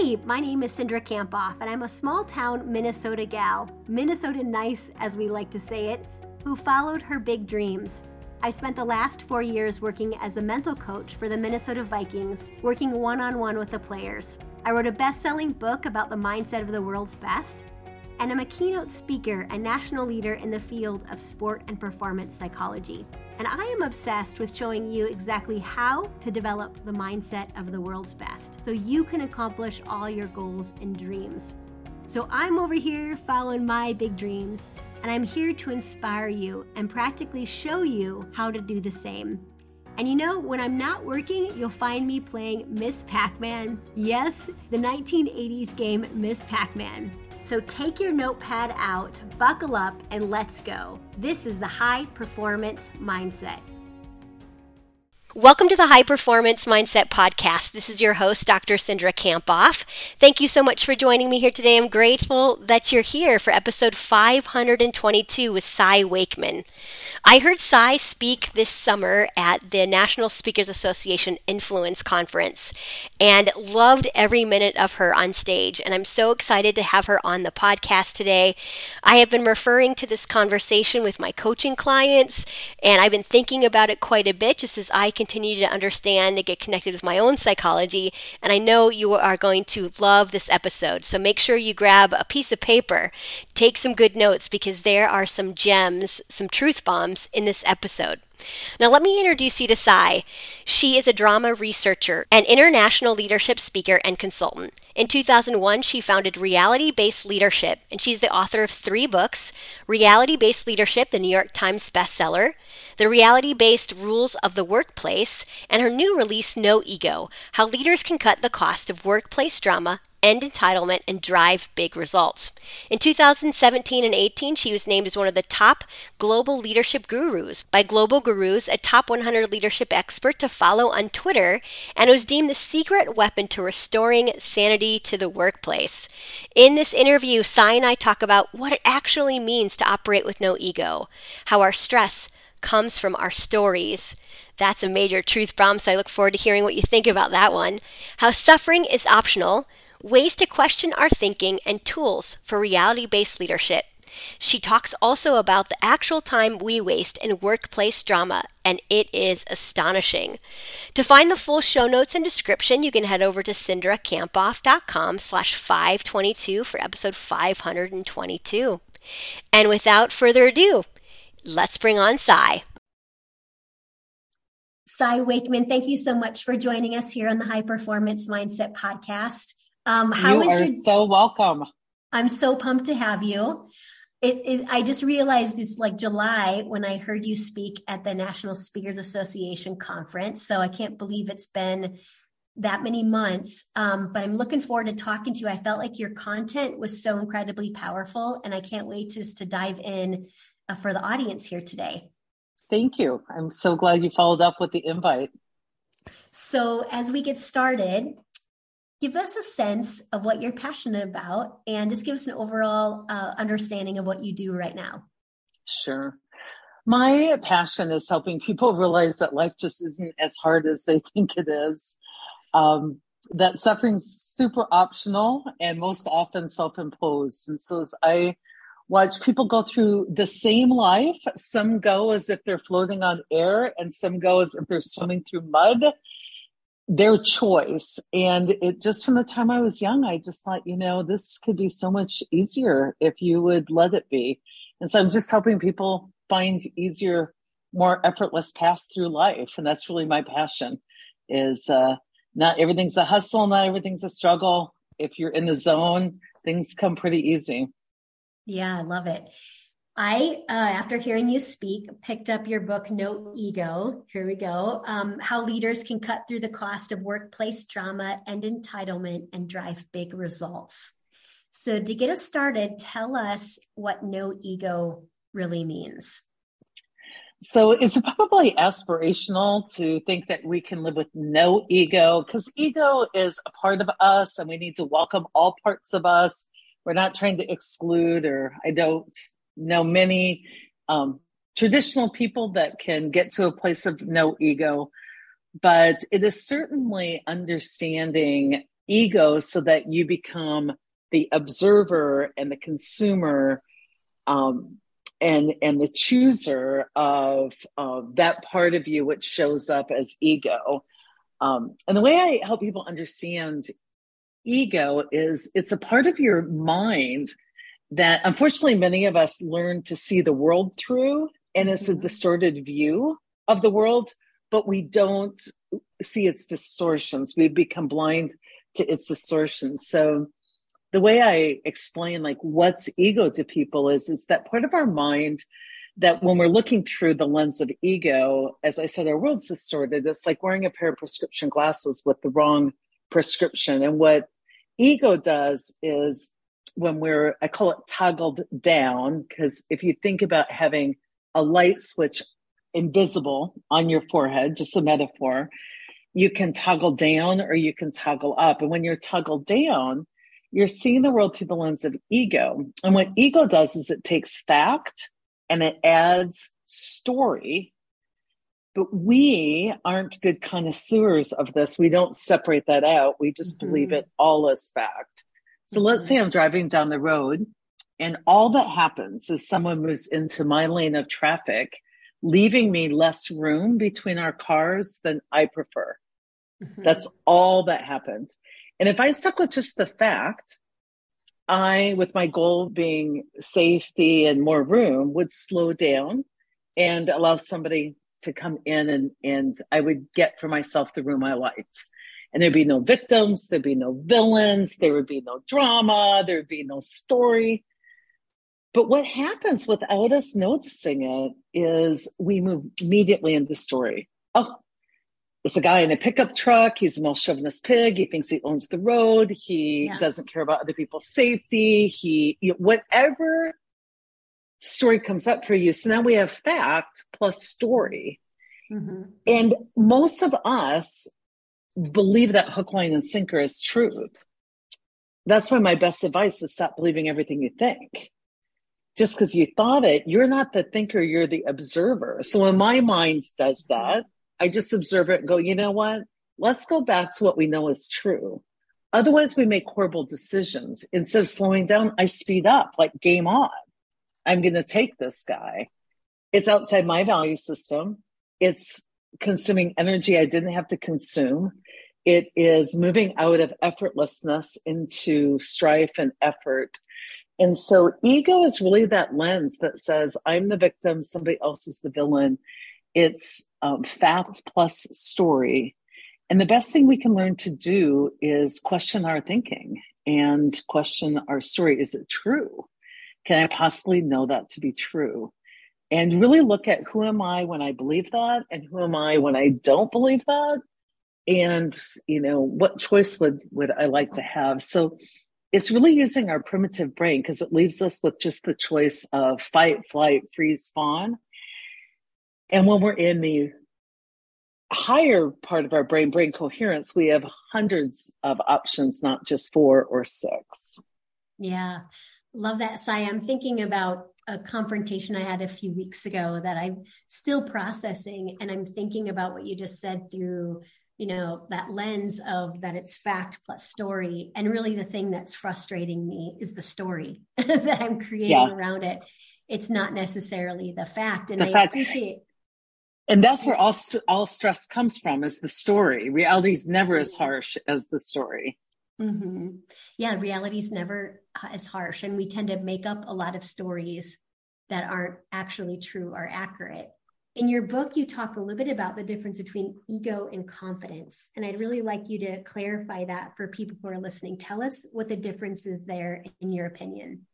Hey, my name is Cindra Kamphoff, and I'm a small town Minnesota gal, Minnesota nice as we like to say it, who followed her big dreams. I spent the last four years working as a mental coach for the Minnesota Vikings, working one on one with the players. I wrote a best selling book about the mindset of the world's best, and I'm a keynote speaker and national leader in the field of sport and performance psychology. And I am obsessed with showing you exactly how to develop the mindset of the world's best so you can accomplish all your goals and dreams. So I'm over here following my big dreams, and I'm here to inspire you and practically show you how to do the same. And you know, when I'm not working, you'll find me playing Miss Pac Man. Yes, the 1980s game Miss Pac Man. So take your notepad out, buckle up, and let's go. This is the high performance mindset. Welcome to the High Performance Mindset Podcast. This is your host, Dr. Cindra Kamphoff. Thank you so much for joining me here today. I'm grateful that you're here for episode 522 with Cy Wakeman. I heard Cy speak this summer at the National Speakers Association Influence Conference and loved every minute of her on stage. And I'm so excited to have her on the podcast today. I have been referring to this conversation with my coaching clients, and I've been thinking about it quite a bit just as I continue to understand and get connected with my own psychology. And I know you are going to love this episode. So make sure you grab a piece of paper, take some good notes because there are some gems, some truth bombs in this episode. Now, let me introduce you to Cy. She is a drama researcher, an international leadership speaker, and consultant. In 2001, she founded Reality Based Leadership, and she's the author of three books Reality Based Leadership, the New York Times bestseller, The Reality Based Rules of the Workplace, and her new release, No Ego How Leaders Can Cut the Cost of Workplace Drama end entitlement, and drive big results. In 2017 and 18, she was named as one of the top global leadership gurus by Global Gurus, a top 100 leadership expert to follow on Twitter, and was deemed the secret weapon to restoring sanity to the workplace. In this interview, Cy and I talk about what it actually means to operate with no ego, how our stress comes from our stories. That's a major truth bomb, so I look forward to hearing what you think about that one. How suffering is optional, ways to question our thinking, and tools for reality based leadership. She talks also about the actual time we waste in workplace drama, and it is astonishing. To find the full show notes and description, you can head over to cindrakamphoff.com slash 522 for episode 522. And without further ado, let's bring on Cy. Cy Wakeman, thank you so much for joining us here on the High Performance Mindset Podcast. Um, how you are your... so welcome. I'm so pumped to have you. It, it, I just realized it's like July when I heard you speak at the National Speakers Association conference. So I can't believe it's been that many months. Um, but I'm looking forward to talking to you. I felt like your content was so incredibly powerful, and I can't wait just to dive in uh, for the audience here today. Thank you. I'm so glad you followed up with the invite. So, as we get started, give us a sense of what you're passionate about and just give us an overall uh, understanding of what you do right now. Sure. My passion is helping people realize that life just isn't as hard as they think it is. Um, that suffering's super optional and most often self-imposed. And so as I watch people go through the same life, some go as if they're floating on air and some go as if they're swimming through mud their choice. And it just from the time I was young, I just thought, you know, this could be so much easier if you would let it be. And so I'm just helping people find easier, more effortless paths through life. And that's really my passion is, uh, not everything's a hustle, not everything's a struggle. If you're in the zone, things come pretty easy. Yeah, I love it. I, uh, after hearing you speak, picked up your book, No Ego. Here we go. Um, how leaders can cut through the cost of workplace drama and entitlement and drive big results. So, to get us started, tell us what no ego really means. So, it's probably aspirational to think that we can live with no ego because ego is a part of us and we need to welcome all parts of us. We're not trying to exclude, or I don't know many um, traditional people that can get to a place of no ego, but it is certainly understanding ego so that you become the observer and the consumer um, and and the chooser of that part of you which shows up as ego. Um, and the way i help people understand ego is it's a part of your mind that unfortunately many of us learn to see the world through and it's a mm-hmm. distorted view of the world but we don't see its distortions we become blind to its distortions so the way I explain like what's ego to people is is that part of our mind that when we're looking through the lens of ego, as I said, our world's distorted. It's like wearing a pair of prescription glasses with the wrong prescription. And what ego does is when we're, I call it toggled down, because if you think about having a light switch invisible on your forehead, just a metaphor, you can toggle down or you can toggle up. And when you're toggled down, you're seeing the world through the lens of ego. And what ego does is it takes fact and it adds story. But we aren't good connoisseurs of this. We don't separate that out. We just mm-hmm. believe it all as fact. So mm-hmm. let's say I'm driving down the road and all that happens is someone moves into my lane of traffic, leaving me less room between our cars than I prefer. Mm-hmm. That's all that happened. And if I stuck with just the fact, I, with my goal being safety and more room, would slow down and allow somebody to come in and, and I would get for myself the room I liked. And there'd be no victims, there'd be no villains, there would be no drama, there'd be no story. But what happens without us noticing it is we move immediately into story. Oh, it's a guy in a pickup truck. He's a most chauvinist pig. He thinks he owns the road. He yeah. doesn't care about other people's safety. He, you know, whatever story comes up for you. So now we have fact plus story. Mm-hmm. And most of us believe that hook, line, and sinker is truth. That's why my best advice is stop believing everything you think. Just because you thought it, you're not the thinker, you're the observer. So when my mind does that, I just observe it and go, you know what? Let's go back to what we know is true. Otherwise, we make horrible decisions. Instead of slowing down, I speed up, like game on. I'm going to take this guy. It's outside my value system. It's consuming energy I didn't have to consume. It is moving out of effortlessness into strife and effort. And so ego is really that lens that says, I'm the victim, somebody else is the villain. It's um, fact plus story. And the best thing we can learn to do is question our thinking and question our story. Is it true? Can I possibly know that to be true? And really look at who am I when I believe that and who am I when I don't believe that? And, you know, what choice would, would I like to have? So it's really using our primitive brain because it leaves us with just the choice of fight, flight, freeze, fawn and when we're in the higher part of our brain, brain coherence, we have hundreds of options, not just four or six. Yeah. Love that, Cy. I'm thinking about a confrontation I had a few weeks ago that I'm still processing. And I'm thinking about what you just said through, you know, that lens of that it's fact plus story. And really the thing that's frustrating me is the story that I'm creating yeah. around it. It's not necessarily the fact. And the I fact, appreciate and that's where all st- all stress comes from is the story reality is never as harsh as the story mm-hmm. yeah reality is never as harsh and we tend to make up a lot of stories that aren't actually true or accurate in your book you talk a little bit about the difference between ego and confidence and i'd really like you to clarify that for people who are listening tell us what the difference is there in your opinion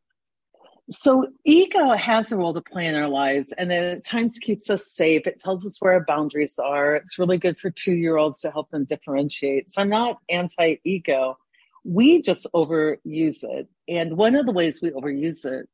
so ego has a role to play in our lives and it at times keeps us safe. It tells us where our boundaries are. It's really good for two year olds to help them differentiate. So I'm not anti ego. We just overuse it. And one of the ways we overuse it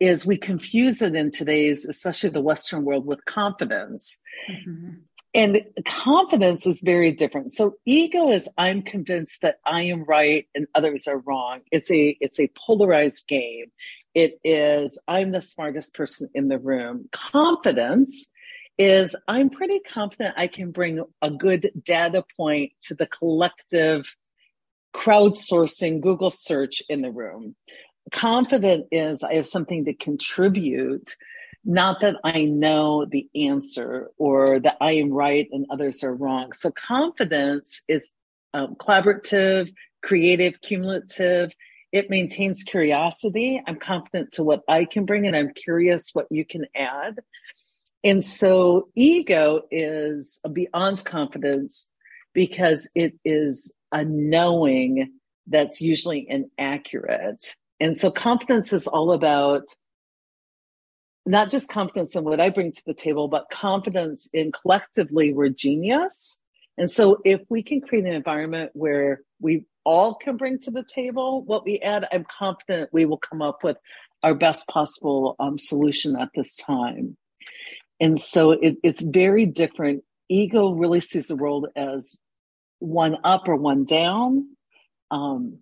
is we confuse it in today's, especially the Western world, with confidence. Mm-hmm. And confidence is very different. So ego is I'm convinced that I am right and others are wrong. It's a it's a polarized game. It is, I'm the smartest person in the room. Confidence is, I'm pretty confident I can bring a good data point to the collective crowdsourcing Google search in the room. Confident is I have something to contribute, not that I know the answer or that I am right and others are wrong. So confidence is um, collaborative, creative, cumulative. It maintains curiosity. I'm confident to what I can bring and I'm curious what you can add. And so ego is beyond confidence because it is a knowing that's usually inaccurate. And so confidence is all about not just confidence in what I bring to the table, but confidence in collectively we're genius. And so if we can create an environment where we all can bring to the table what we add, I'm confident we will come up with our best possible um, solution at this time. And so it, it's very different. Ego really sees the world as one up or one down um,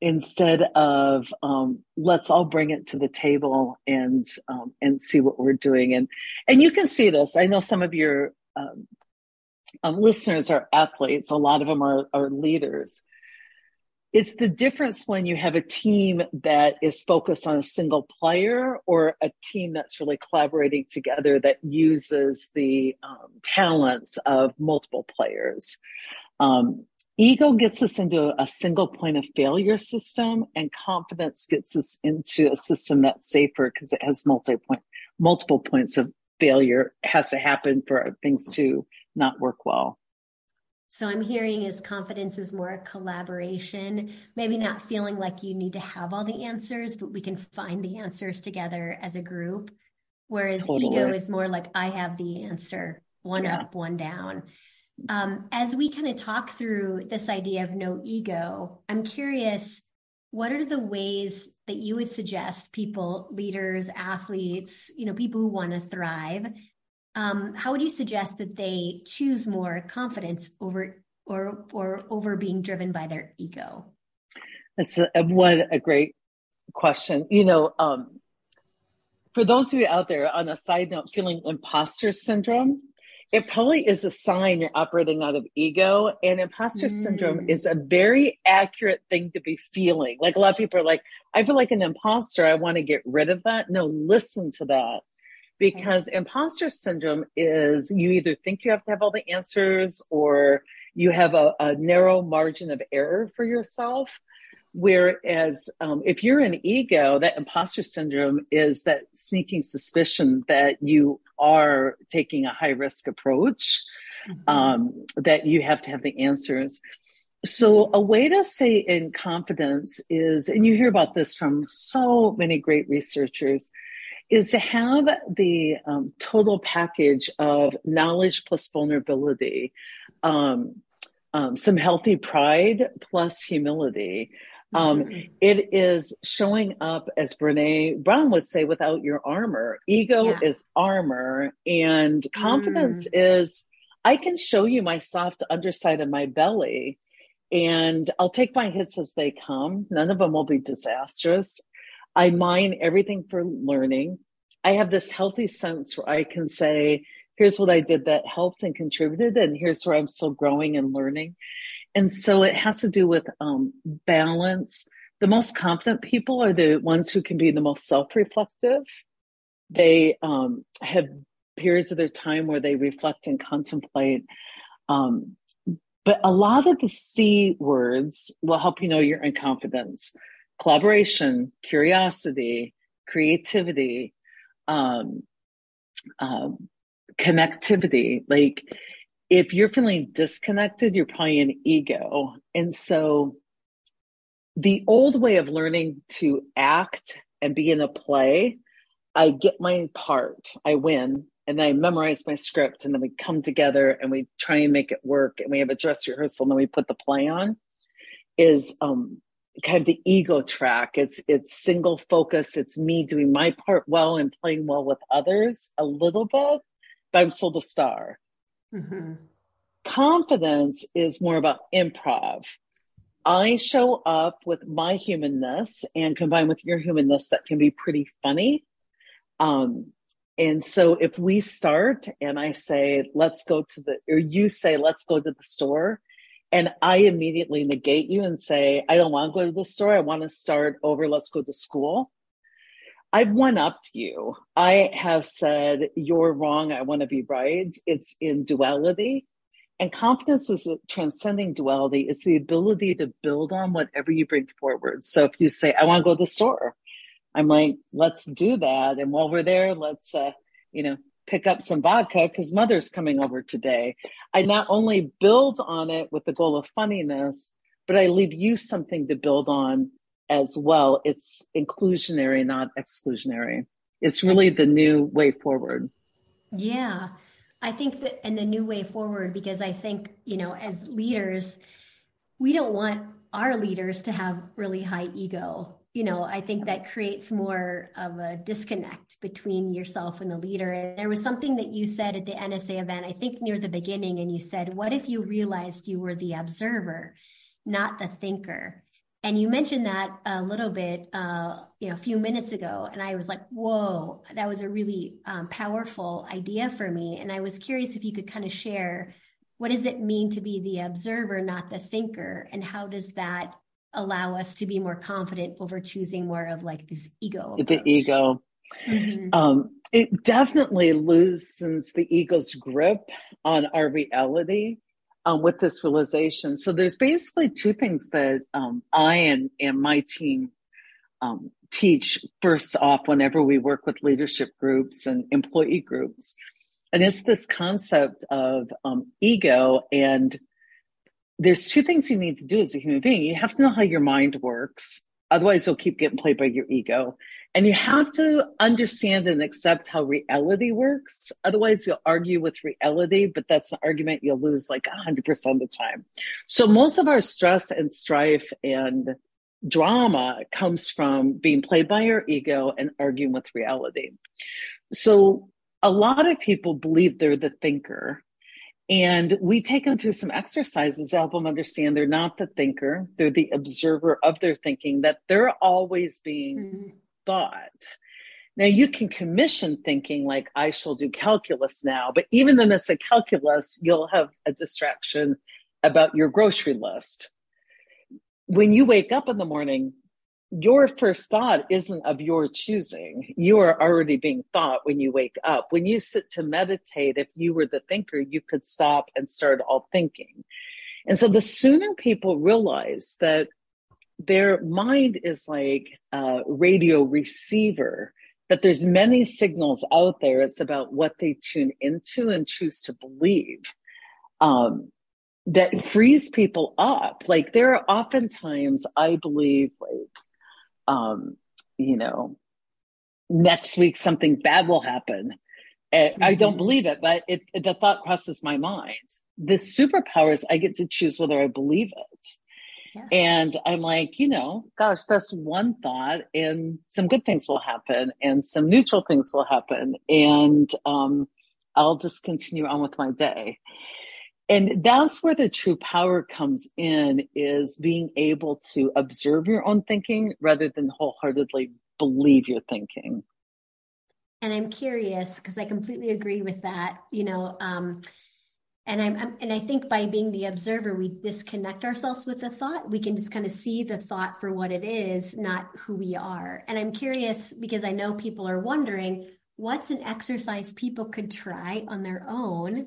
instead of um, let's all bring it to the table and um, and see what we're doing. And and you can see this. I know some of your um, um, listeners are athletes. A lot of them are, are leaders. It's the difference when you have a team that is focused on a single player or a team that's really collaborating together that uses the um, talents of multiple players. Um, ego gets us into a single point of failure system, and confidence gets us into a system that's safer because it has multi point, multiple points of failure has to happen for things to not work well. So I'm hearing is confidence is more a collaboration, maybe not feeling like you need to have all the answers, but we can find the answers together as a group. Whereas totally. ego is more like I have the answer, one yeah. up, one down. Um, as we kind of talk through this idea of no ego, I'm curious, what are the ways that you would suggest people, leaders, athletes, you know, people who want to thrive, um, how would you suggest that they choose more confidence over or or over being driven by their ego? That's a, what a great question. You know, um, for those of you out there, on a side note, feeling imposter syndrome, it probably is a sign you're operating out of ego. And imposter mm. syndrome is a very accurate thing to be feeling. Like a lot of people are like, I feel like an imposter. I want to get rid of that. No, listen to that because okay. imposter syndrome is you either think you have to have all the answers or you have a, a narrow margin of error for yourself. Whereas um, if you're an ego, that imposter syndrome is that sneaking suspicion that you are taking a high risk approach, mm-hmm. um, that you have to have the answers. So, a way to say in confidence is, and you hear about this from so many great researchers, is to have the um, total package of knowledge plus vulnerability, um, um, some healthy pride plus humility. Um, mm-hmm. It is showing up, as Brene Brown would say, without your armor. Ego yeah. is armor, and confidence mm. is I can show you my soft underside of my belly, and I'll take my hits as they come. None of them will be disastrous. I mine everything for learning. I have this healthy sense where I can say, here's what I did that helped and contributed, and here's where I'm still growing and learning. And so it has to do with um, balance. The most confident people are the ones who can be the most self reflective. They um, have periods of their time where they reflect and contemplate. Um, but a lot of the C words will help you know you're in confidence collaboration, curiosity, creativity, um, um, connectivity. Like if you're feeling disconnected, you're probably an ego. And so the old way of learning to act and be in a play, I get my part, I win, and I memorize my script, and then we come together and we try and make it work, and we have a dress rehearsal, and then we put the play on. Is um, kind of the ego track. It's it's single focus. It's me doing my part well and playing well with others a little bit, but I'm still the star. Mm-hmm. Confidence is more about improv. I show up with my humanness and combine with your humanness that can be pretty funny. Um, and so if we start and I say, let's go to the, or you say, let's go to the store, and I immediately negate you and say, I don't want to go to the store. I want to start over. Let's go to school. I've one upped you. I have said, You're wrong. I want to be right. It's in duality. And confidence is transcending duality. It's the ability to build on whatever you bring forward. So if you say, I want to go to the store, I'm like, let's do that. And while we're there, let's, uh, you know, pick up some vodka because mother's coming over today. I not only build on it with the goal of funniness, but I leave you something to build on as well. It's inclusionary, not exclusionary. It's really the new way forward. Yeah. I think that, and the new way forward, because I think, you know, as leaders, we don't want our leaders to have really high ego you know, I think that creates more of a disconnect between yourself and the leader. And there was something that you said at the NSA event, I think near the beginning, and you said, What if you realized you were the observer, not the thinker? And you mentioned that a little bit, uh, you know, a few minutes ago, and I was like, "Whoa, that was a really um, powerful idea for me." And I was curious if you could kind of share what does it mean to be the observer, not the thinker, and how does that allow us to be more confident over choosing more of like this ego. Approach. The ego. Mm-hmm. Um, it definitely loosens the ego's grip on our reality um, with this realization. So there's basically two things that um, I and, and my team um, teach first off whenever we work with leadership groups and employee groups. And it's this concept of um, ego and there's two things you need to do as a human being. You have to know how your mind works. Otherwise, you'll keep getting played by your ego. And you have to understand and accept how reality works. Otherwise, you'll argue with reality, but that's an argument you'll lose like 100% of the time. So, most of our stress and strife and drama comes from being played by our ego and arguing with reality. So, a lot of people believe they're the thinker and we take them through some exercises to help them understand they're not the thinker, they're the observer of their thinking, that they're always being mm-hmm. Thought. Now, you can commission thinking like, I shall do calculus now, but even in the of calculus, you'll have a distraction about your grocery list. When you wake up in the morning, your first thought isn't of your choosing. You are already being thought when you wake up. When you sit to meditate, if you were the thinker, you could stop and start all thinking. And so the sooner people realize that their mind is like a radio receiver, that there's many signals out there, it's about what they tune into and choose to believe. Um, that frees people up. Like there are oftentimes, I believe, like um, you know, next week something bad will happen. Mm-hmm. I don't believe it, but it, it, the thought crosses my mind. The superpowers, I get to choose whether I believe it. Yes. And I'm like, you know, gosh, that's one thought, and some good things will happen, and some neutral things will happen, and um, I'll just continue on with my day. And that's where the true power comes in is being able to observe your own thinking rather than wholeheartedly believe your thinking. And i'm curious because i completely agree with that you know um, and I'm, I'm, and i think by being the observer we disconnect ourselves with the thought we can just kind of see the thought for what it is not who we are and i'm curious because i know people are wondering what's an exercise people could try on their own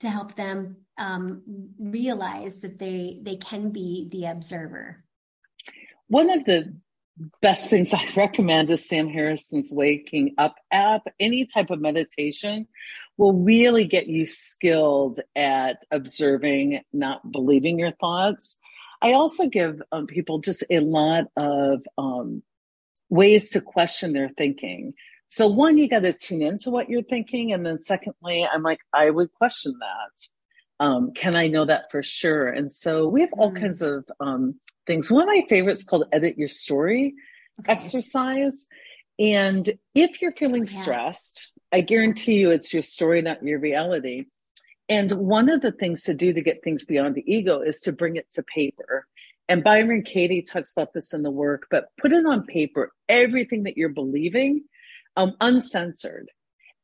to help them um, realize that they they can be the observer. One of the best things I recommend is Sam Harris's Waking Up app. Any type of meditation will really get you skilled at observing, not believing your thoughts. I also give um, people just a lot of um, ways to question their thinking. So, one, you got to tune into what you're thinking. And then, secondly, I'm like, I would question that um, can I know that for sure? And so we have all mm-hmm. kinds of um, things. One of my favorites called Edit Your Story okay. exercise. And if you're feeling oh, yeah. stressed, I guarantee you it's your story, not your reality. And one of the things to do to get things beyond the ego is to bring it to paper. And Byron Katie talks about this in the work, but put it on paper, everything that you're believing, um, uncensored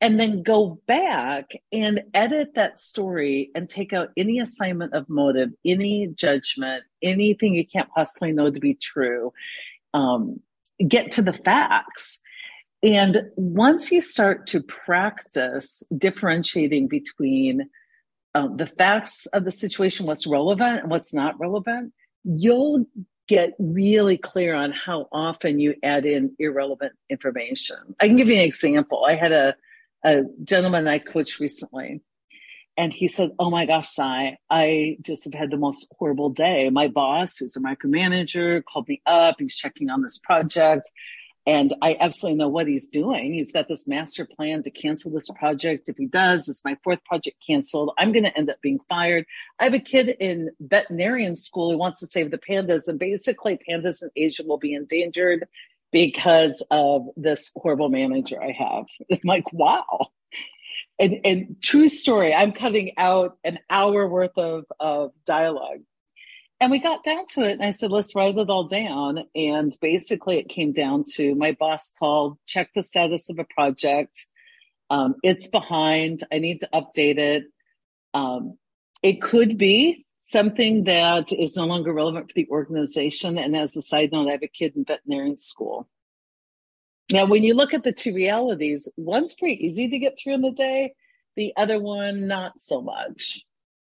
and then go back and edit that story and take out any assignment of motive, any judgment, anything you can't possibly know to be true. Um, get to the facts. And once you start to practice differentiating between um, the facts of the situation, what's relevant and what's not relevant, you'll get really clear on how often you add in irrelevant information. I can give you an example. I had a, a gentleman I coached recently, and he said, Oh my gosh, Cy, I just have had the most horrible day. My boss, who's a micromanager, called me up. He's checking on this project. And I absolutely know what he's doing. He's got this master plan to cancel this project. If he does, it's my fourth project canceled. I'm going to end up being fired. I have a kid in veterinarian school who wants to save the pandas, and basically, pandas in Asia will be endangered because of this horrible manager I have. I'm like, wow. And, and true story, I'm cutting out an hour worth of, of dialogue and we got down to it and I said, let's write it all down. And basically it came down to my boss called, check the status of a project. Um, it's behind. I need to update it. Um, it could be something that is no longer relevant for the organization. And as a side note, I have a kid in veterinarian school. Now, when you look at the two realities, one's pretty easy to get through in the day. The other one, not so much.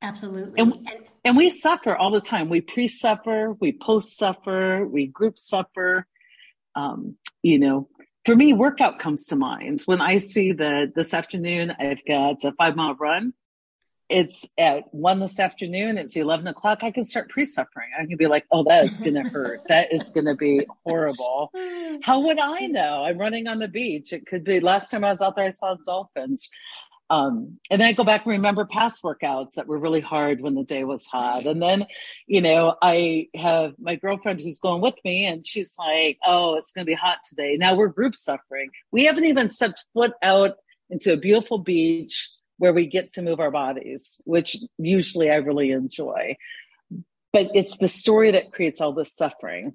Absolutely. And, and, and we suffer all the time. We pre suffer, we post suffer, we group suffer. Um, you know, for me, workout comes to mind. When I see that this afternoon I've got a five mile run, it's at one this afternoon, it's 11 o'clock, I can start pre suffering. I can be like, oh, that is going to hurt. that is going to be horrible. How would I know? I'm running on the beach. It could be last time I was out there, I saw dolphins. Um, and then I go back and remember past workouts that were really hard when the day was hot. And then, you know, I have my girlfriend who's going with me and she's like, Oh, it's going to be hot today. Now we're group suffering. We haven't even stepped foot out into a beautiful beach where we get to move our bodies, which usually I really enjoy. But it's the story that creates all this suffering.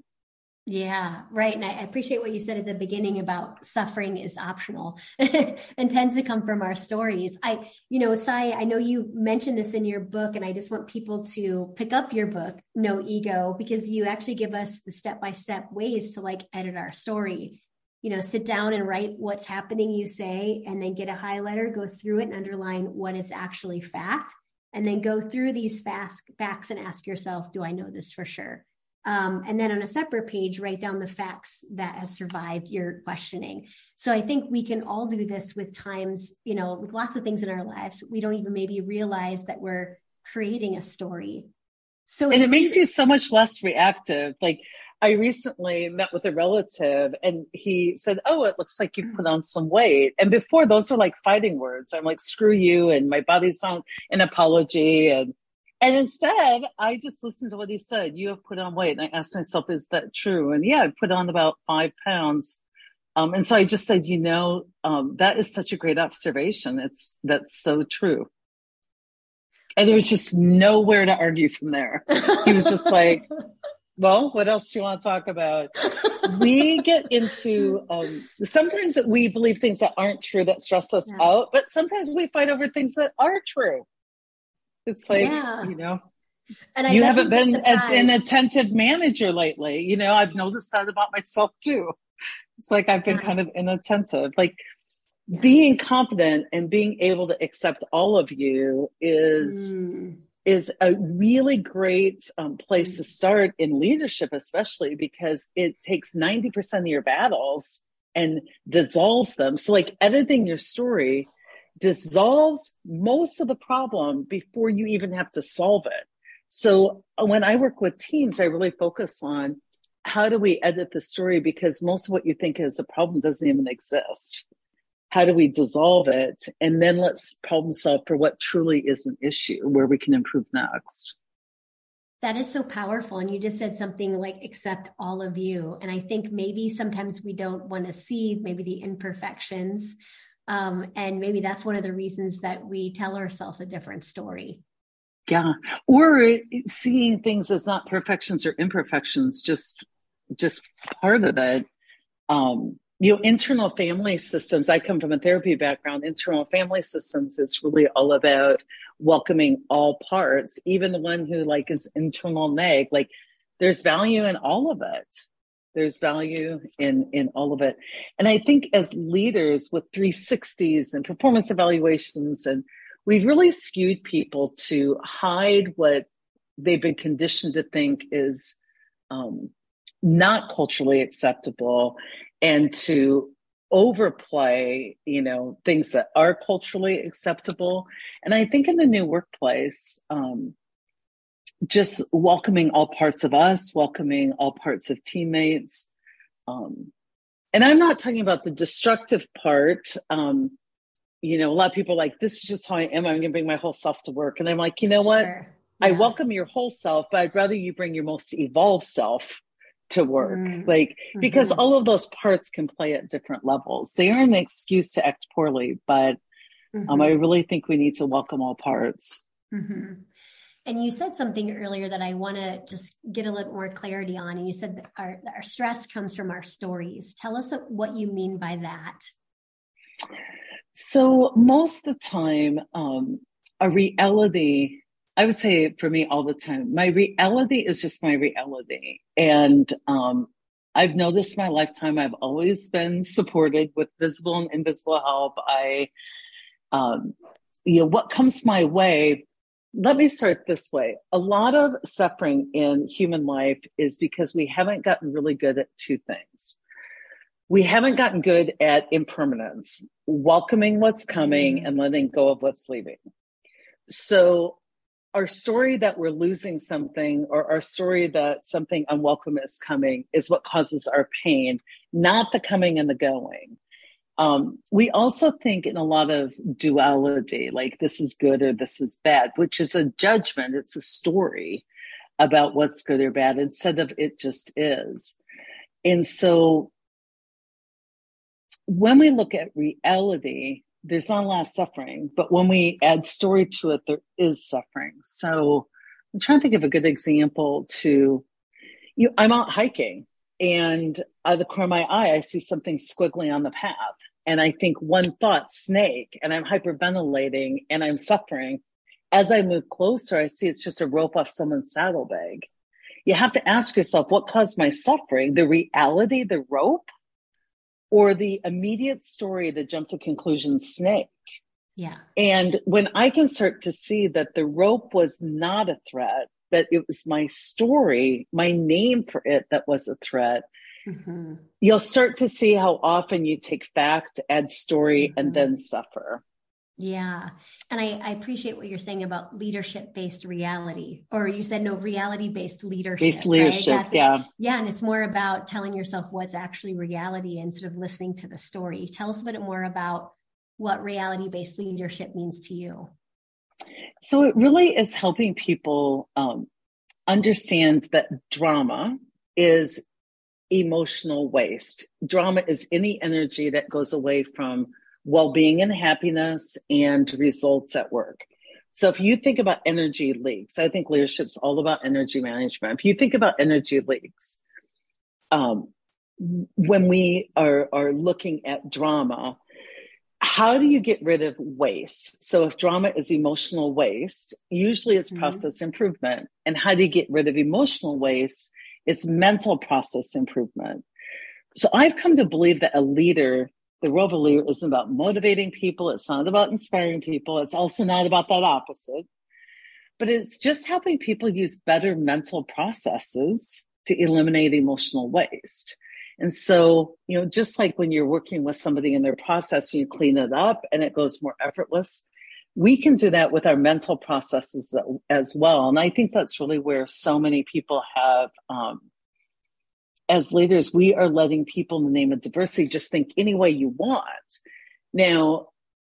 Yeah, right. And I appreciate what you said at the beginning about suffering is optional and tends to come from our stories. I, you know, Cy, I know you mentioned this in your book, and I just want people to pick up your book, No Ego, because you actually give us the step by step ways to like edit our story. You know, sit down and write what's happening, you say, and then get a highlighter, go through it and underline what is actually fact, and then go through these fast facts and ask yourself, do I know this for sure? Um, and then on a separate page, write down the facts that have survived your questioning. So I think we can all do this with times, you know, with lots of things in our lives. We don't even maybe realize that we're creating a story. So and it makes you so much less reactive. Like I recently met with a relative and he said, Oh, it looks like you put on some weight. And before those were like fighting words. I'm like, screw you. And my body's on an apology. And and instead, I just listened to what he said. You have put on weight. And I asked myself, is that true? And yeah, I put on about five pounds. Um, and so I just said, you know, um, that is such a great observation. It's, that's so true. And there was just nowhere to argue from there. He was just like, well, what else do you want to talk about? we get into um, sometimes we believe things that aren't true that stress us yeah. out, but sometimes we fight over things that are true. It's like, yeah. you know, and you haven't been a, an attentive manager lately. You know, I've noticed that about myself too. It's like I've been yeah. kind of inattentive. Like yeah. being confident and being able to accept all of you is mm. is a really great um, place mm. to start in leadership, especially because it takes ninety percent of your battles and dissolves them. So, like editing your story dissolves most of the problem before you even have to solve it. So uh, when I work with teams, I really focus on how do we edit the story because most of what you think is a problem doesn't even exist. How do we dissolve it? And then let's problem solve for what truly is an issue where we can improve next. That is so powerful. And you just said something like, accept all of you. And I think maybe sometimes we don't want to see maybe the imperfections um, and maybe that's one of the reasons that we tell ourselves a different story. Yeah. Or seeing things as not perfections or imperfections, just, just part of it. Um, you know, internal family systems. I come from a therapy background. Internal family systems is really all about welcoming all parts, even the one who like is internal neg. Like, there's value in all of it. There's value in in all of it, and I think as leaders with 360s and performance evaluations, and we've really skewed people to hide what they've been conditioned to think is um, not culturally acceptable and to overplay you know things that are culturally acceptable. And i think in the new workplace um, just welcoming all parts of us welcoming all parts of teammates um, and i'm not talking about the destructive part um, you know a lot of people are like this is just how i am i'm going to bring my whole self to work and i'm like you know what sure. yeah. i welcome your whole self but i'd rather you bring your most evolved self to work mm-hmm. like mm-hmm. because all of those parts can play at different levels they aren't an excuse to act poorly but mm-hmm. um, i mm-hmm. really think we need to welcome all parts mm-hmm. And you said something earlier that i want to just get a little more clarity on and you said our, our stress comes from our stories tell us what you mean by that so most of the time um, a reality I would say for me all the time, my reality is just my reality. And um, I've noticed my lifetime, I've always been supported with visible and invisible help. I, um, you know, what comes my way, let me start this way. A lot of suffering in human life is because we haven't gotten really good at two things. We haven't gotten good at impermanence, welcoming what's coming mm-hmm. and letting go of what's leaving. So our story that we're losing something or our story that something unwelcome is coming is what causes our pain, not the coming and the going. Um, we also think in a lot of duality, like this is good or this is bad, which is a judgment. It's a story about what's good or bad instead of it just is. And so when we look at reality, there's not a lot of suffering, but when we add story to it, there is suffering. So I'm trying to think of a good example to you. I'm out hiking and out of the corner of my eye, I see something squiggly on the path. And I think one thought, snake, and I'm hyperventilating and I'm suffering. As I move closer, I see it's just a rope off someone's saddlebag. You have to ask yourself, what caused my suffering? The reality, the rope, or the immediate story that jumped to conclusion snake. Yeah. And when I can start to see that the rope was not a threat, that it was my story, my name for it that was a threat, mm-hmm. you'll start to see how often you take fact, add story, mm-hmm. and then suffer. Yeah. And I, I, appreciate what you're saying about leadership based reality, or you said no, reality based leadership. Based leadership, right? yeah. Yeah. And it's more about telling yourself what's actually reality instead of listening to the story. Tell us a bit more about what reality based leadership means to you. So it really is helping people um, understand that drama is emotional waste. Drama is any energy that goes away from well-being and happiness and results at work. So if you think about energy leaks, I think leadership's all about energy management. If you think about energy leaks, um, when we are, are looking at drama, how do you get rid of waste? So if drama is emotional waste, usually it's mm-hmm. process improvement. And how do you get rid of emotional waste? It's mental process improvement. So I've come to believe that a leader the role of a leader isn't about motivating people. It's not about inspiring people. It's also not about that opposite, but it's just helping people use better mental processes to eliminate emotional waste. And so, you know, just like when you're working with somebody in their process, you clean it up and it goes more effortless. We can do that with our mental processes as well. And I think that's really where so many people have um, as leaders, we are letting people in the name of diversity just think any way you want. Now,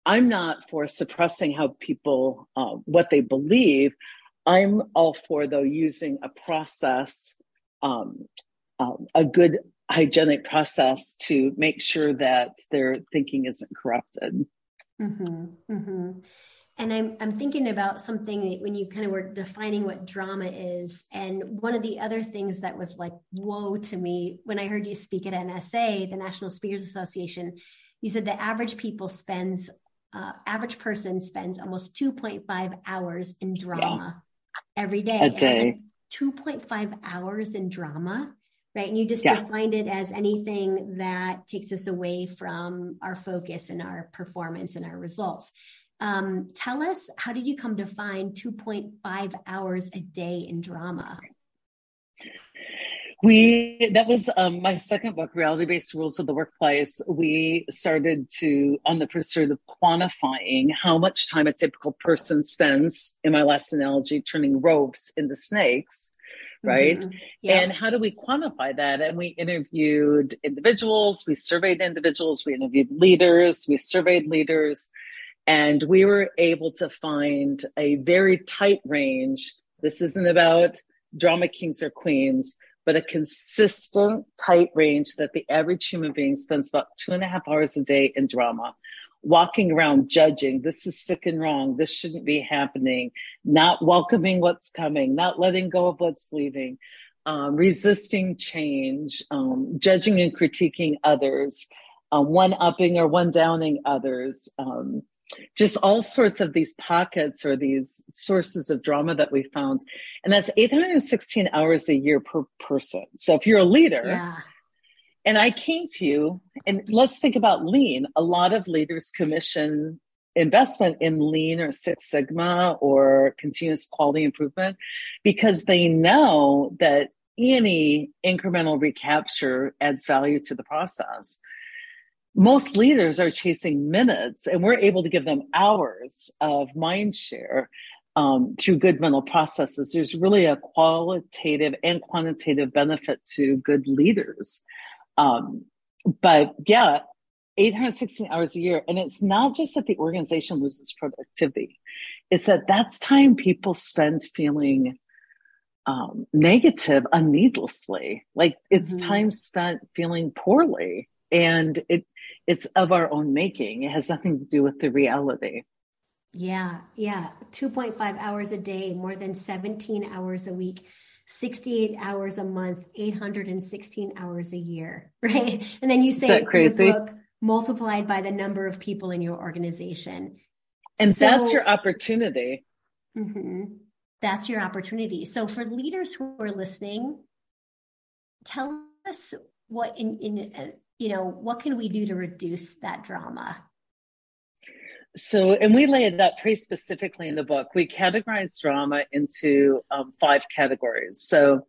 I'm not for suppressing how people, uh, what they believe. I'm all for, though, using a process, um, um, a good hygienic process to make sure that their thinking isn't corrupted. Mm-hmm, mm-hmm. And I'm, I'm thinking about something when you kind of were defining what drama is. And one of the other things that was like, whoa to me when I heard you speak at NSA, the National Speakers Association, you said the average people spends, uh, average person spends almost 2.5 hours in drama yeah. every day. A day. Like 2.5 hours in drama right? And you just yeah. defined it as anything that takes us away from our focus and our performance and our results. Um, tell us, how did you come to find 2.5 hours a day in drama? We that was um, my second book, Reality Based Rules of the Workplace. We started to on the pursuit of quantifying how much time a typical person spends. In my last analogy, turning ropes into snakes, right? Mm-hmm. Yeah. And how do we quantify that? And we interviewed individuals, we surveyed individuals, we interviewed leaders, we surveyed leaders, and we were able to find a very tight range. This isn't about drama kings or queens, but a consistent tight range that the average human being spends about two and a half hours a day in drama. Walking around judging, this is sick and wrong, this shouldn't be happening, not welcoming what's coming, not letting go of what's leaving, um, resisting change, um, judging and critiquing others, uh, one upping or one downing others, um, just all sorts of these pockets or these sources of drama that we found. And that's 816 hours a year per person. So if you're a leader, yeah. And I came to you, and let's think about lean. A lot of leaders commission investment in lean or Six Sigma or continuous quality improvement because they know that any incremental recapture adds value to the process. Most leaders are chasing minutes and we're able to give them hours of mind share um, through good mental processes. There's really a qualitative and quantitative benefit to good leaders um, but yeah 816 hours a year and it's not just that the organization loses productivity it's that that's time people spend feeling um, negative unneedlessly like it's mm-hmm. time spent feeling poorly and it it's of our own making. It has nothing to do with the reality. Yeah, yeah. 2.5 hours a day, more than 17 hours a week, 68 hours a month, 816 hours a year, right? And then you say crazy? book multiplied by the number of people in your organization. And so, that's your opportunity. Mm-hmm, that's your opportunity. So for leaders who are listening, tell us what in, in you know, what can we do to reduce that drama? So, and we lay it out pretty specifically in the book. We categorize drama into um, five categories. So,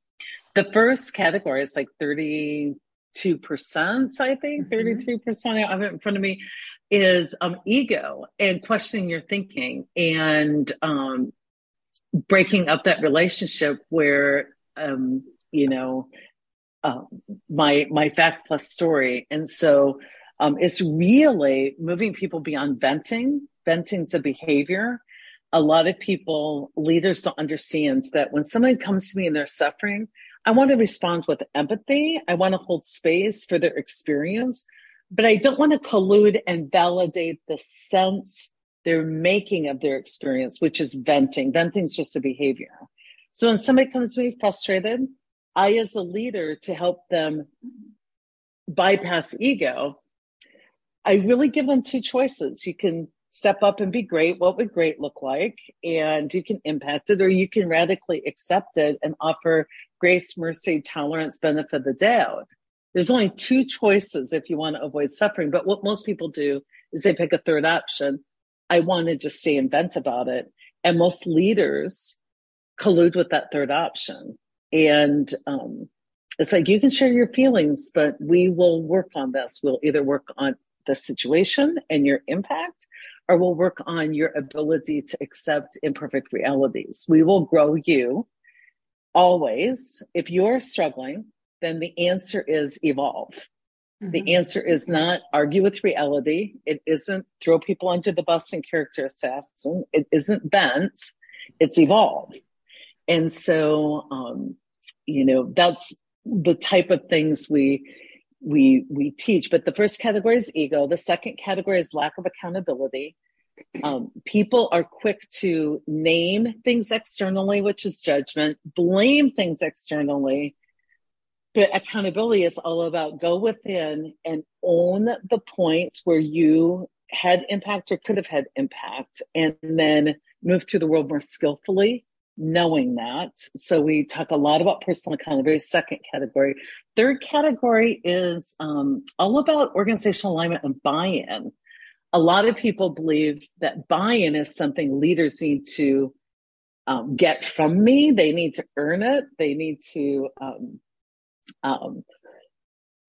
the first category is like 32%, I think, mm-hmm. 33%. I have it in front of me is um, ego and questioning your thinking and um, breaking up that relationship where, um, you know, uh, my my fact plus story, and so um, it's really moving people beyond venting. Venting's a behavior. A lot of people, leaders, don't understand that when somebody comes to me and they're suffering, I want to respond with empathy. I want to hold space for their experience, but I don't want to collude and validate the sense they're making of their experience, which is venting. Venting is just a behavior. So when somebody comes to me frustrated, I, as a leader, to help them bypass ego, I really give them two choices. You can step up and be great. What would great look like? And you can impact it, or you can radically accept it and offer grace, mercy, tolerance, benefit of the doubt. There's only two choices if you want to avoid suffering. But what most people do is they pick a third option. I want to just stay and vent about it. And most leaders collude with that third option. And um, it's like you can share your feelings, but we will work on this. We'll either work on the situation and your impact, or we'll work on your ability to accept imperfect realities. We will grow you always. If you're struggling, then the answer is evolve. Mm-hmm. The answer is not argue with reality. It isn't throw people under the bus and character assassin. It isn't bent. It's evolve. And so, um, you know, that's the type of things we we we teach. But the first category is ego. The second category is lack of accountability. um, people are quick to name things externally, which is judgment, blame things externally. But accountability is all about go within and own the points where you had impact or could have had impact, and then move through the world more skillfully, knowing that. So we talk a lot about personal accountability, second category. Third category is um, all about organizational alignment and buy in a lot of people believe that buy-in is something leaders need to um, get from me. They need to earn it. They need to, um, um,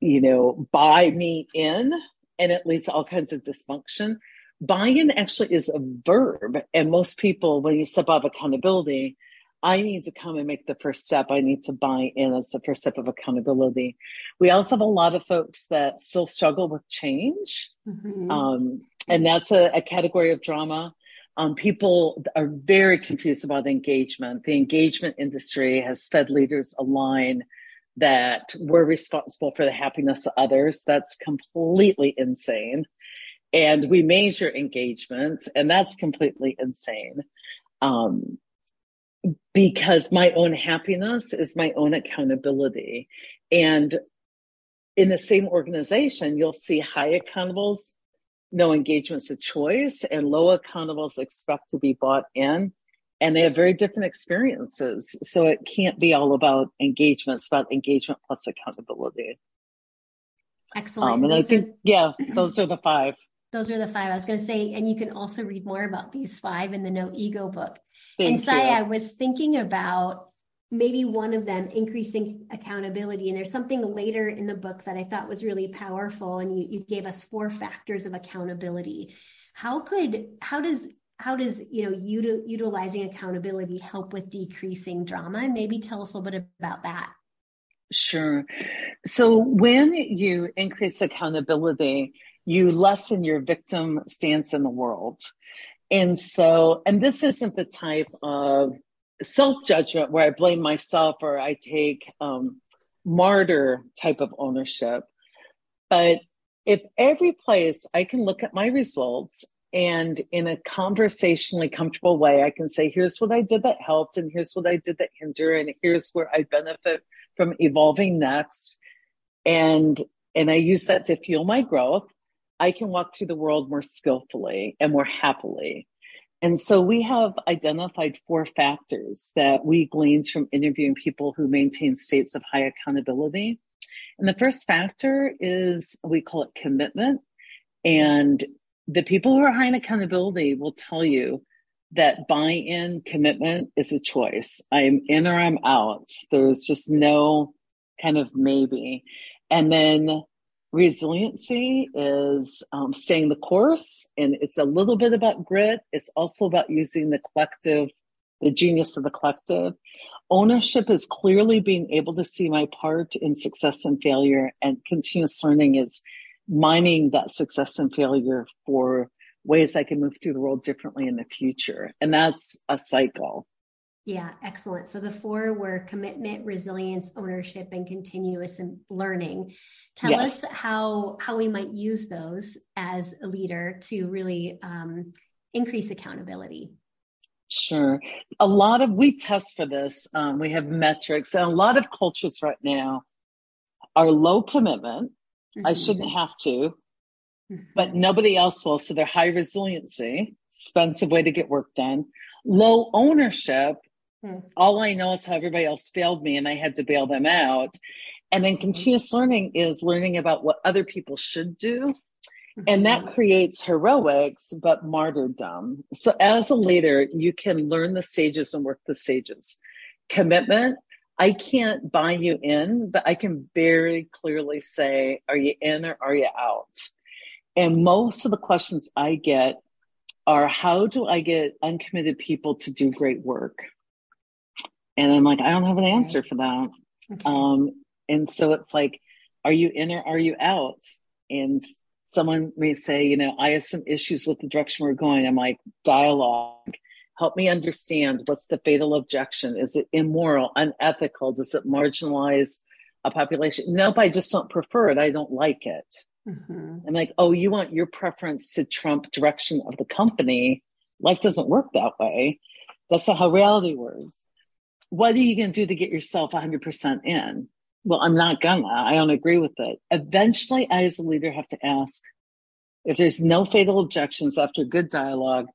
you know, buy me in, and it leads to all kinds of dysfunction. Buy-in actually is a verb, and most people, when you step off accountability, I need to come and make the first step. I need to buy in as the first step of accountability. We also have a lot of folks that still struggle with change. Mm-hmm. Um, and that's a, a category of drama. Um, people are very confused about engagement. The engagement industry has fed leaders a line that we're responsible for the happiness of others. That's completely insane. And we measure engagement, and that's completely insane. Um, because my own happiness is my own accountability. And in the same organization, you'll see high accountables no engagement's a choice and low accountables expect to be bought in. And they have very different experiences. So it can't be all about engagement it's about engagement plus accountability. Excellent. Um, and those i think are, yeah those are the five those are the five. I was going to say and you can also read more about these five in the no ego book. Thank and Saya, i was thinking about maybe one of them increasing accountability. And there's something later in the book that i thought was really powerful and you, you gave us four factors of accountability. How could how does how does you know util, utilizing accountability help with decreasing drama? And maybe tell us a little bit about that. Sure. So when you increase accountability you lessen your victim stance in the world and so and this isn't the type of self judgment where I blame myself or I take um, martyr type of ownership. But if every place I can look at my results and in a conversationally comfortable way, I can say, here's what I did that helped, and here's what I did that hindered, and here's where I benefit from evolving next. And and I use that to fuel my growth. I can walk through the world more skillfully and more happily. And so we have identified four factors that we gleaned from interviewing people who maintain states of high accountability. And the first factor is we call it commitment. And the people who are high in accountability will tell you that buy in commitment is a choice. I'm in or I'm out. There's just no kind of maybe. And then Resiliency is um, staying the course, and it's a little bit about grit. It's also about using the collective, the genius of the collective. Ownership is clearly being able to see my part in success and failure, and continuous learning is mining that success and failure for ways I can move through the world differently in the future. And that's a cycle. Yeah, excellent. So the four were commitment, resilience, ownership, and continuous learning. Tell yes. us how how we might use those as a leader to really um, increase accountability. Sure. A lot of we test for this. Um, we have metrics, and a lot of cultures right now are low commitment. Mm-hmm. I shouldn't have to, mm-hmm. but nobody else will. So they're high resiliency, expensive way to get work done. Low ownership Hmm. All I know is how everybody else failed me and I had to bail them out. And then continuous learning is learning about what other people should do. And that mm-hmm. creates heroics, but martyrdom. So as a leader, you can learn the stages and work the stages. Commitment, I can't buy you in, but I can very clearly say, are you in or are you out? And most of the questions I get are, how do I get uncommitted people to do great work? And I'm like, I don't have an answer for that. Okay. Um, and so it's like, are you in or are you out? And someone may say, you know, I have some issues with the direction we're going. I'm like, dialogue. Help me understand what's the fatal objection. Is it immoral, unethical? Does it marginalize a population? Nope, I just don't prefer it. I don't like it. Mm-hmm. I'm like, oh, you want your preference to trump direction of the company. Life doesn't work that way. That's not how reality works. What are you going to do to get yourself 100% in? Well, I'm not gonna. I don't agree with it. Eventually, I as a leader have to ask if there's no fatal objections after good dialogue,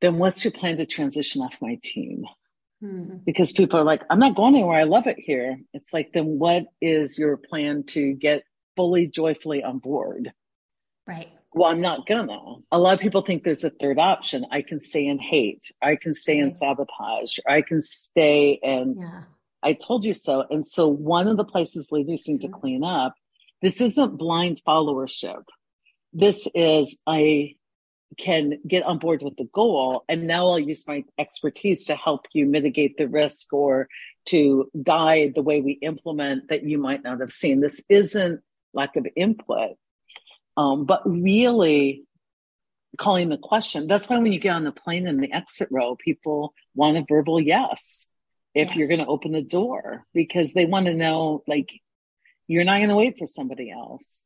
then what's your plan to transition off my team? Hmm. Because people are like, I'm not going anywhere. I love it here. It's like, then what is your plan to get fully joyfully on board? Right. Well, I'm not gonna. A lot of people think there's a third option. I can stay in hate. I can stay in sabotage. I can stay and yeah. I told you so. And so one of the places leaders need to mm-hmm. clean up, this isn't blind followership. This is I can get on board with the goal. And now I'll use my expertise to help you mitigate the risk or to guide the way we implement that you might not have seen. This isn't lack of input, um, but really calling the question. That's why when you get on the plane in the exit row, people want a verbal yes if yes. you're going to open the door because they want to know, like, you're not going to wait for somebody else.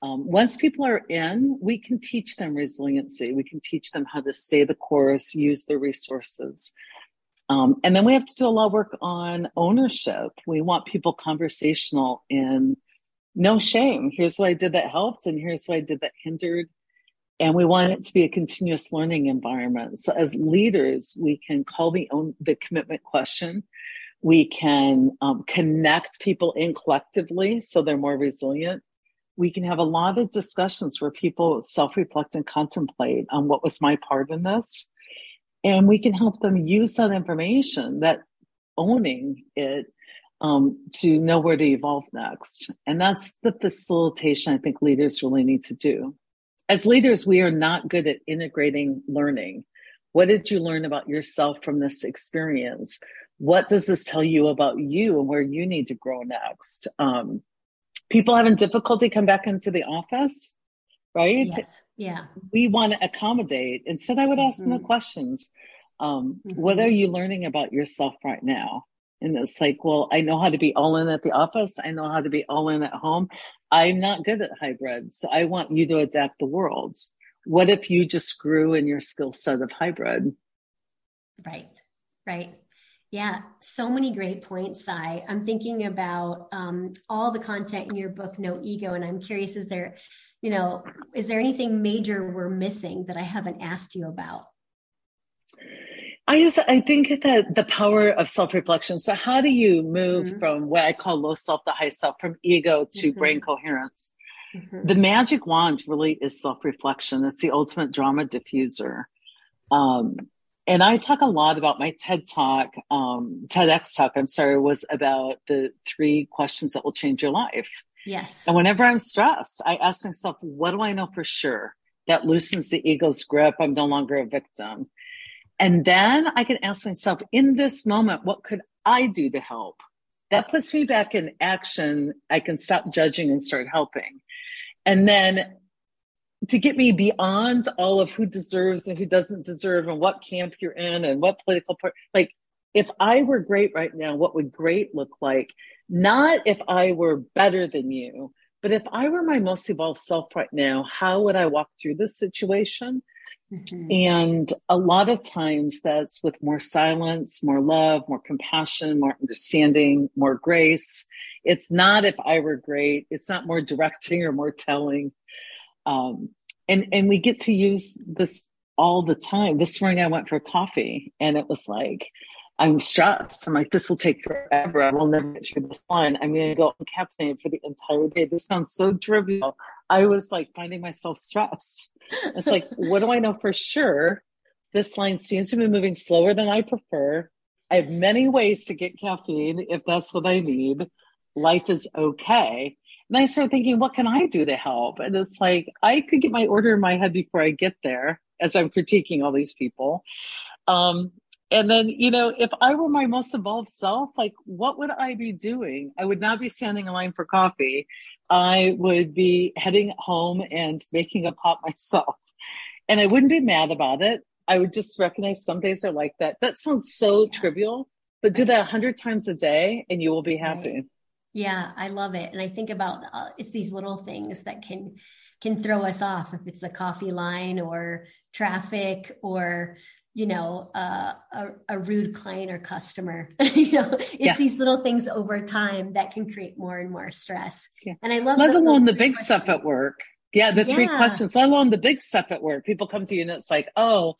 Um, once people are in, we can teach them resiliency. We can teach them how to stay the course, use the resources. Um, and then we have to do a lot of work on ownership. We want people conversational in no shame. Here's what I did that helped, and here's what I did that hindered. And we want it to be a continuous learning environment. So as leaders, we can call the own the commitment question. We can um, connect people in collectively so they're more resilient we can have a lot of discussions where people self reflect and contemplate on what was my part in this. And we can help them use that information, that owning it, um, to know where to evolve next. And that's the facilitation I think leaders really need to do. As leaders, we are not good at integrating learning. What did you learn about yourself from this experience? What does this tell you about you and where you need to grow next? Um, people having difficulty come back into the office, right? Yes. Yeah. We want to accommodate. Instead, I would ask mm-hmm. them the mm-hmm. questions. Um, mm-hmm. What are you learning about yourself right now? And it's like, well, I know how to be all in at the office. I know how to be all in at home. I'm not good at hybrid. So I want you to adapt the world. What if you just grew in your skill set of hybrid? Right. Right. Yeah, so many great points, Cy. I'm thinking about um, all the content in your book, No Ego, and I'm curious: is there, you know, is there anything major we're missing that I haven't asked you about? I just I think that the power of self reflection. So, how do you move mm-hmm. from what I call low self to high self, from ego to mm-hmm. brain coherence? Mm-hmm. The magic wand really is self reflection. It's the ultimate drama diffuser. Um, and I talk a lot about my TED talk, um, TEDx talk, I'm sorry, was about the three questions that will change your life. Yes. And whenever I'm stressed, I ask myself, what do I know for sure? That loosens the ego's grip. I'm no longer a victim. And then I can ask myself, in this moment, what could I do to help? That puts me back in action. I can stop judging and start helping. And then to get me beyond all of who deserves and who doesn't deserve and what camp you're in and what political part like if i were great right now what would great look like not if i were better than you but if i were my most evolved self right now how would i walk through this situation mm-hmm. and a lot of times that's with more silence more love more compassion more understanding more grace it's not if i were great it's not more directing or more telling um, and and we get to use this all the time. This morning I went for coffee and it was like, I'm stressed. I'm like, this will take forever. I will never get through this line. I'm going to go caffeine for the entire day. This sounds so trivial. I was like finding myself stressed. It's like, what do I know for sure? This line seems to be moving slower than I prefer. I have many ways to get caffeine if that's what I need. Life is okay. And I started thinking, what can I do to help? And it's like, I could get my order in my head before I get there as I'm critiquing all these people. Um, and then, you know, if I were my most evolved self, like what would I be doing? I would not be standing in line for coffee. I would be heading home and making a pot myself. And I wouldn't be mad about it. I would just recognize some days are like that. That sounds so trivial, but do that a hundred times a day and you will be happy. Right. Yeah, I love it. And I think about uh, it's these little things that can can throw us off if it's the coffee line or traffic or you know uh, a, a, rude client or customer you know it's yeah. these little things over time that can create more and more stress yeah. and i love let alone the big questions. stuff at work yeah the three questions let alone the big stuff at work people come to you and it's like oh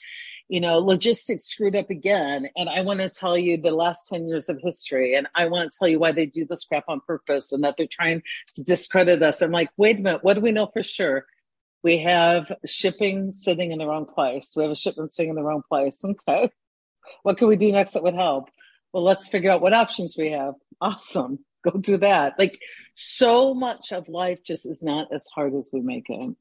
you know, logistics screwed up again. And I want to tell you the last 10 years of history. And I want to tell you why they do this crap on purpose and that they're trying to discredit us. I'm like, wait a minute, what do we know for sure? We have shipping sitting in the wrong place. We have a shipment sitting in the wrong place. Okay. What can we do next that would help? Well, let's figure out what options we have. Awesome. Go do that. Like so much of life just is not as hard as we make it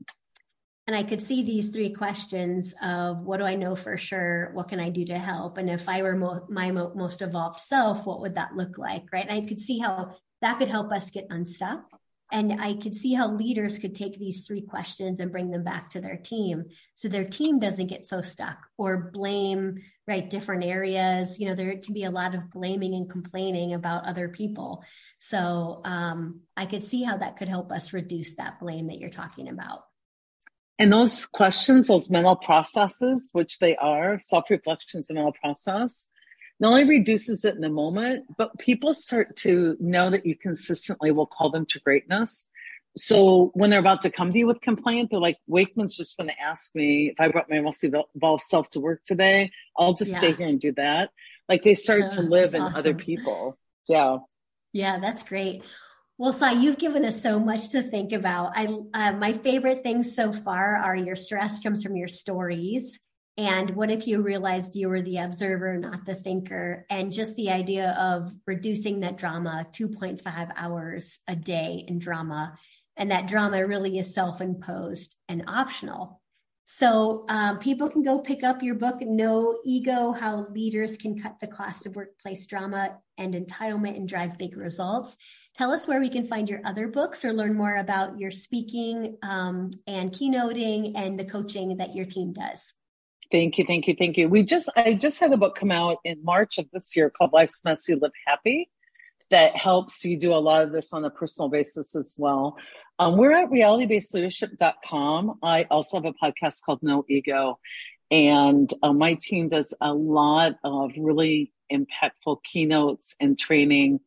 and I could see these three questions of what do I know for sure? What can I do to help? And if I were mo- my mo- most evolved self, what would that look like? Right. And I could see how that could help us get unstuck. And I could see how leaders could take these three questions and bring them back to their team so their team doesn't get so stuck or blame, right, different areas. You know, there can be a lot of blaming and complaining about other people. So um, I could see how that could help us reduce that blame that you're talking about. And those questions, those mental processes, which they are, self reflections and mental process, not only reduces it in the moment, but people start to know that you consistently will call them to greatness. So when they're about to come to you with complaint, they're like, Wakeman's just going to ask me if I brought my most evolved self to work today. I'll just yeah. stay here and do that. Like they start to live in awesome. other people. Yeah. Yeah, that's great. Well, Cy, you've given us so much to think about. I uh, my favorite things so far are your stress comes from your stories, and what if you realized you were the observer, not the thinker, and just the idea of reducing that drama, two point five hours a day in drama, and that drama really is self imposed and optional. So um, people can go pick up your book, No Ego How Leaders Can Cut the Cost of Workplace Drama and Entitlement and Drive Big Results. Tell us where we can find your other books or learn more about your speaking um, and keynoting and the coaching that your team does. Thank you, thank you, thank you. We just I just had a book come out in March of this year called Life's Messy, Live Happy that helps you do a lot of this on a personal basis as well. Um, we're at realitybasedleadership.com. I also have a podcast called No Ego. And uh, my team does a lot of really impactful keynotes and training.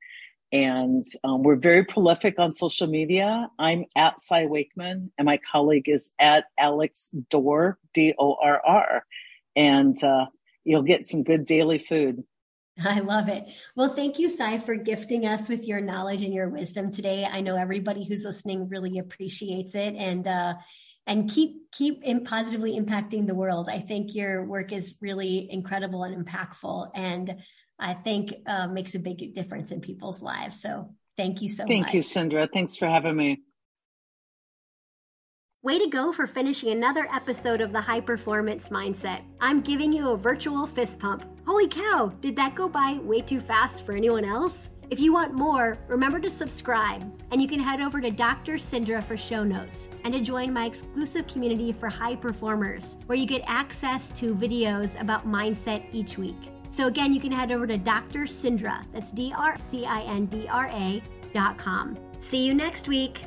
And um, we're very prolific on social media. I'm at Cy Wakeman, and my colleague is at Alex Dorr, D O R R. And uh, you'll get some good daily food. I love it. Well, thank you, Cy, for gifting us with your knowledge and your wisdom today. I know everybody who's listening really appreciates it, and uh, and keep keep in positively impacting the world. I think your work is really incredible and impactful, and I think uh, makes a big difference in people's lives. So, thank you so thank much. Thank you, Cindra. Thanks for having me. Way to go for finishing another episode of the High Performance Mindset. I'm giving you a virtual fist pump. Holy cow, did that go by way too fast for anyone else? If you want more, remember to subscribe, and you can head over to Dr. Cindra for show notes and to join my exclusive community for high performers, where you get access to videos about mindset each week. So again, you can head over to Dr. Cindra. that's D R C I N D R A dot com. See you next week.